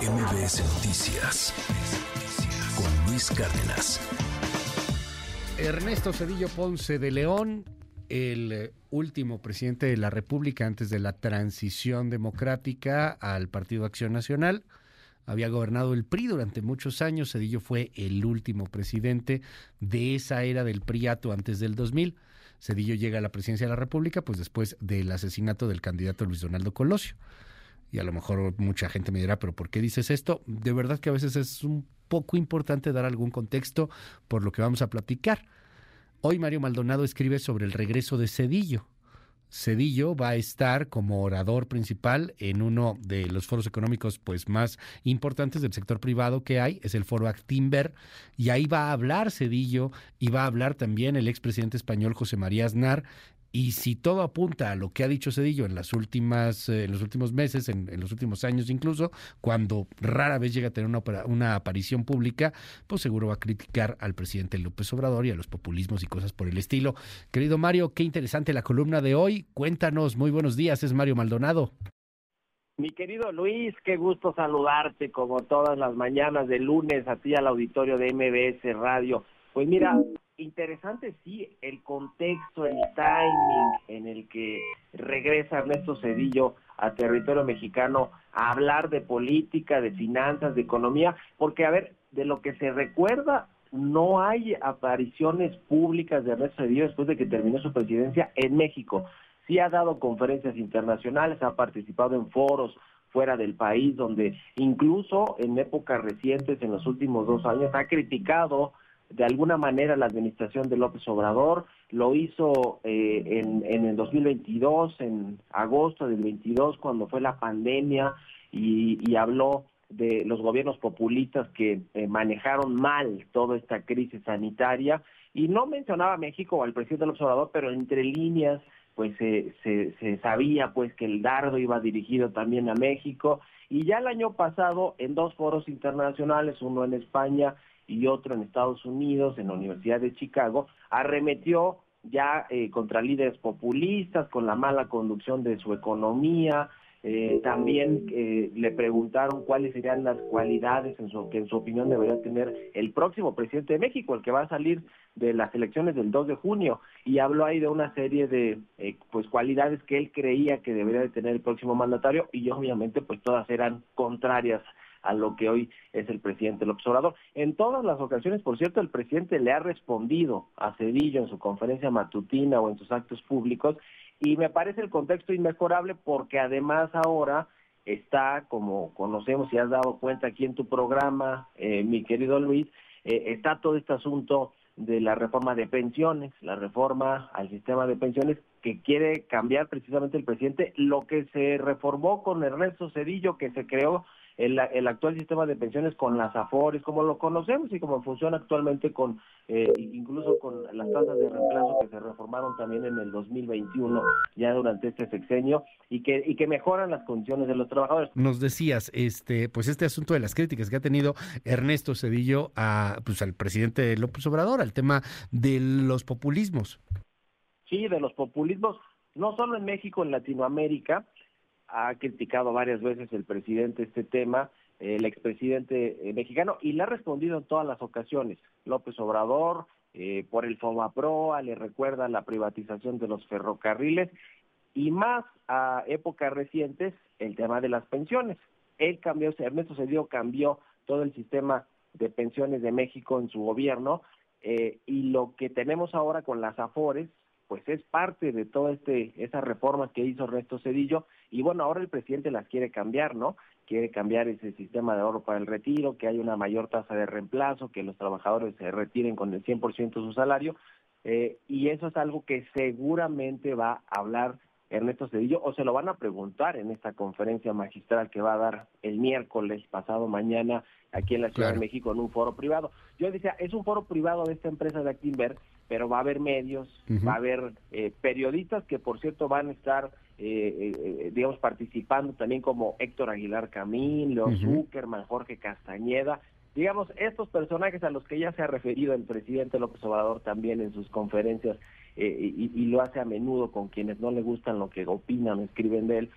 MBS Noticias con Luis Cárdenas. Ernesto Cedillo Ponce de León, el eh, último presidente de la República antes de la transición democrática al Partido Acción Nacional. Había gobernado el PRI durante muchos años. Cedillo fue el último presidente de esa era del PRIato antes del 2000. Cedillo llega a la presidencia de la República pues después del asesinato del candidato Luis Donaldo Colosio y a lo mejor mucha gente me dirá, pero ¿por qué dices esto? De verdad que a veces es un poco importante dar algún contexto por lo que vamos a platicar. Hoy Mario Maldonado escribe sobre el regreso de Cedillo. Cedillo va a estar como orador principal en uno de los foros económicos pues más importantes del sector privado que hay, es el foro Actimber, y ahí va a hablar Cedillo y va a hablar también el expresidente español José María Aznar y si todo apunta a lo que ha dicho Cedillo en las últimas, eh, en los últimos meses, en, los últimos años incluso, cuando rara vez llega a tener una, una aparición pública, pues seguro va a criticar al presidente López Obrador y a los populismos y cosas por el estilo. Querido Mario, qué interesante la columna de hoy. Cuéntanos, muy buenos días, es Mario Maldonado. Mi querido Luis, qué gusto saludarte como todas las mañanas de lunes a ti al auditorio de MBS Radio. Pues mira, interesante sí el contexto, el timing en el que regresa Ernesto Cedillo a territorio mexicano a hablar de política, de finanzas, de economía, porque a ver, de lo que se recuerda, no hay apariciones públicas de Ernesto Cedillo después de que terminó su presidencia en México. Sí ha dado conferencias internacionales, ha participado en foros fuera del país, donde incluso en épocas recientes, en los últimos dos años, ha criticado de alguna manera la administración de López Obrador, lo hizo eh, en, en el 2022, en agosto del 22, cuando fue la pandemia, y, habló de los gobiernos populistas que eh, manejaron mal toda esta crisis sanitaria, y no mencionaba a México o al presidente López Obrador, pero entre líneas pues se, se sabía pues que el dardo iba dirigido también a México, y ya el año pasado en dos foros internacionales, uno en España y otro en Estados Unidos, en la Universidad de Chicago, arremetió ya eh, contra líderes populistas, con la mala conducción de su economía. Eh, también eh, le preguntaron cuáles serían las cualidades en su, que en su opinión debería tener el próximo presidente de México, el que va a salir de las elecciones del 2 de junio, y habló ahí de una serie de pues cualidades que él creía que debería de tener el próximo mandatario, y obviamente pues todas eran contrarias a lo que hoy es el presidente López Obrador. En todas las ocasiones, por cierto, el presidente le ha respondido a Cedillo en su conferencia matutina o en sus actos públicos y me parece el contexto inmejorable porque además ahora está, como conocemos y has dado cuenta aquí en tu programa, eh, mi querido Luis, eh, está todo este asunto de la reforma de pensiones, la reforma al sistema de pensiones que quiere cambiar precisamente el presidente, lo que se reformó con Ernesto Cedillo, que se creó el, el, actual sistema de pensiones con las AFORES, como lo conocemos y como funciona actualmente con eh, incluso con las tasas de reemplazo que se reformaron también en el 2021, ya durante este sexenio, y que, y que mejoran las condiciones de los trabajadores. Nos decías, este, pues este asunto de las críticas que ha tenido Ernesto Cedillo a, pues al presidente López Obrador, al tema de los populismos. Sí, de los populismos, no solo en México, en Latinoamérica, ha criticado varias veces el presidente este tema, el expresidente eh, mexicano, y le ha respondido en todas las ocasiones. López Obrador, eh, por el FOMAPROA, le recuerda la privatización de los ferrocarriles, y más a épocas recientes, el tema de las pensiones. Él cambió, Ernesto Cedillo cambió todo el sistema de pensiones de México en su gobierno, eh, y lo que tenemos ahora con las AFORES, pues es parte de todas este, esas reformas que hizo Ernesto Cedillo y bueno, ahora el presidente las quiere cambiar, ¿no? Quiere cambiar ese sistema de ahorro para el retiro, que haya una mayor tasa de reemplazo, que los trabajadores se retiren con el 100% de su salario eh, y eso es algo que seguramente va a hablar Ernesto Cedillo o se lo van a preguntar en esta conferencia magistral que va a dar el miércoles pasado mañana aquí en la Ciudad de México en un foro privado. Yo decía, es un foro privado de esta empresa de Actinver, pero va a haber medios, va a haber eh, periodistas que por cierto van a estar, eh, eh, digamos, participando también como Héctor Aguilar Camín, Leo Zuckerman, Jorge Castañeda, digamos, estos personajes a los que ya se ha referido el presidente López Obrador también en sus conferencias y, y, lo hace a menudo con quienes no le gustan lo que opinan o escriben de él,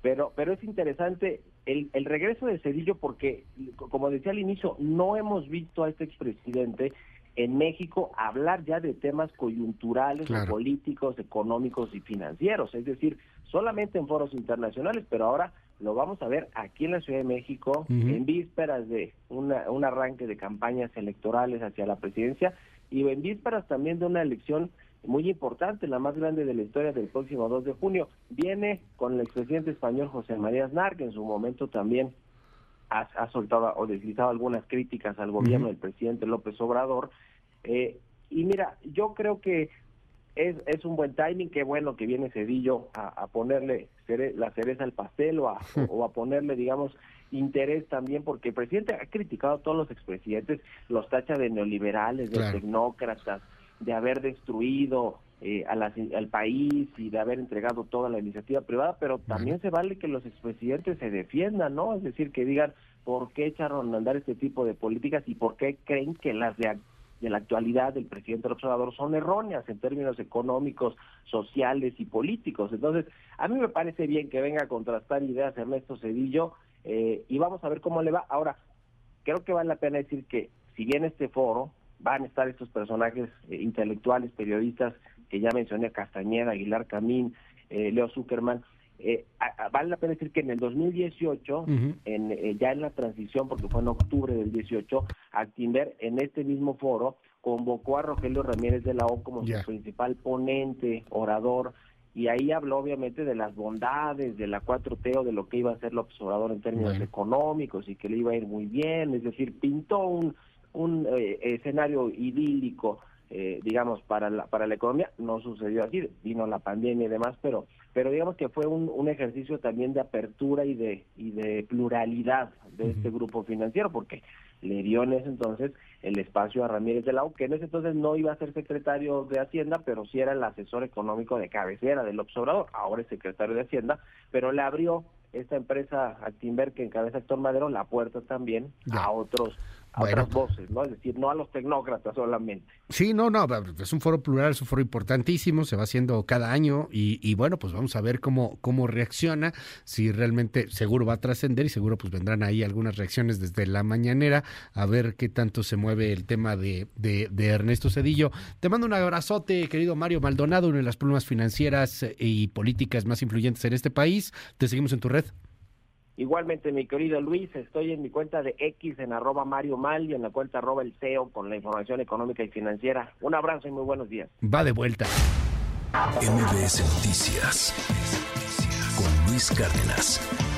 Pero, pero es interesante el, el regreso de Cedillo porque, como decía al inicio, no hemos visto a este expresidente en México hablar ya de temas coyunturales, políticos, económicos y financieros, es decir, solamente en foros internacionales, pero ahora lo vamos a ver aquí en la Ciudad de México, en vísperas de un arranque de campañas electorales hacia la presidencia y en vísperas también de una elección muy importante, la más grande de la historia del próximo 2 de junio. Viene con el expresidente español José María Aznar, que en su momento también ha, soltado o deslizado algunas críticas al gobierno del presidente López Obrador. Eh, y mira, yo creo que es, es un buen timing, qué bueno que viene Cedillo a, ponerle la cereza al pastel o a, o a ponerle, digamos, interés también, porque el presidente ha criticado a todos los expresidentes, los tacha de neoliberales, de tecnócratas, de haber destruido eh, al país y de haber entregado toda la iniciativa privada, pero también se vale que los expresidentes se defiendan, ¿no? Es decir, que digan por qué echaron a andar este tipo de políticas y por qué creen que las de, de la actualidad del presidente del observador son erróneas en términos económicos, sociales y políticos. Entonces, a mí me parece bien que venga a contrastar ideas Ernesto Cedillo eh, y vamos a ver cómo le va. Ahora, creo que vale la pena decir que si bien este foro van a estar estos personajes eh, intelectuales, periodistas que ya mencioné, Castañeda, Aguilar Camín, eh, Leo Zuckerman. Eh, vale la pena decir que en el 2018, en, ya en la transición, porque fue en octubre del 18, Actimber en este mismo foro convocó a Rogelio Ramírez de la O como su principal ponente, orador, y ahí habló obviamente de las bondades de la 4T o de lo que iba a hacer López Obrador en términos económicos y que le iba a ir muy bien, es decir, pintó un, un eh, escenario idílico, eh, digamos, para la, para la economía. No sucedió así, vino la pandemia y demás, pero, pero digamos que fue un, un ejercicio también de apertura y de, y de pluralidad de este grupo financiero, porque le dio en ese entonces el espacio a Ramírez de la que en ese entonces no iba a ser secretario de Hacienda, pero sí era el asesor económico de cabecera del observador, ahora es secretario de Hacienda, pero le abrió esta empresa Actinver que encabeza Héctor Madero la puerta también a otros a otras voces, ¿no? Es decir, no a los tecnócratas solamente. Sí, no, no, es un foro plural, es un foro importantísimo, se va haciendo cada año y, bueno, pues vamos a ver cómo, cómo reacciona, si realmente seguro va a trascender y seguro pues vendrán ahí algunas reacciones desde la mañanera a ver qué tanto se mueve el tema de, de, de Ernesto Cedillo. Te mando un abrazote, querido Mario Maldonado, una de las plumas financieras y políticas más influyentes en este país. Te seguimos en tu red. Igualmente, mi querido Luis, estoy en mi cuenta de X en arroba Mario Mal y en la cuenta arroba el CEO con la información económica y financiera. Un abrazo y muy buenos días. Va de vuelta. MBS Noticias con Luis Cárdenas.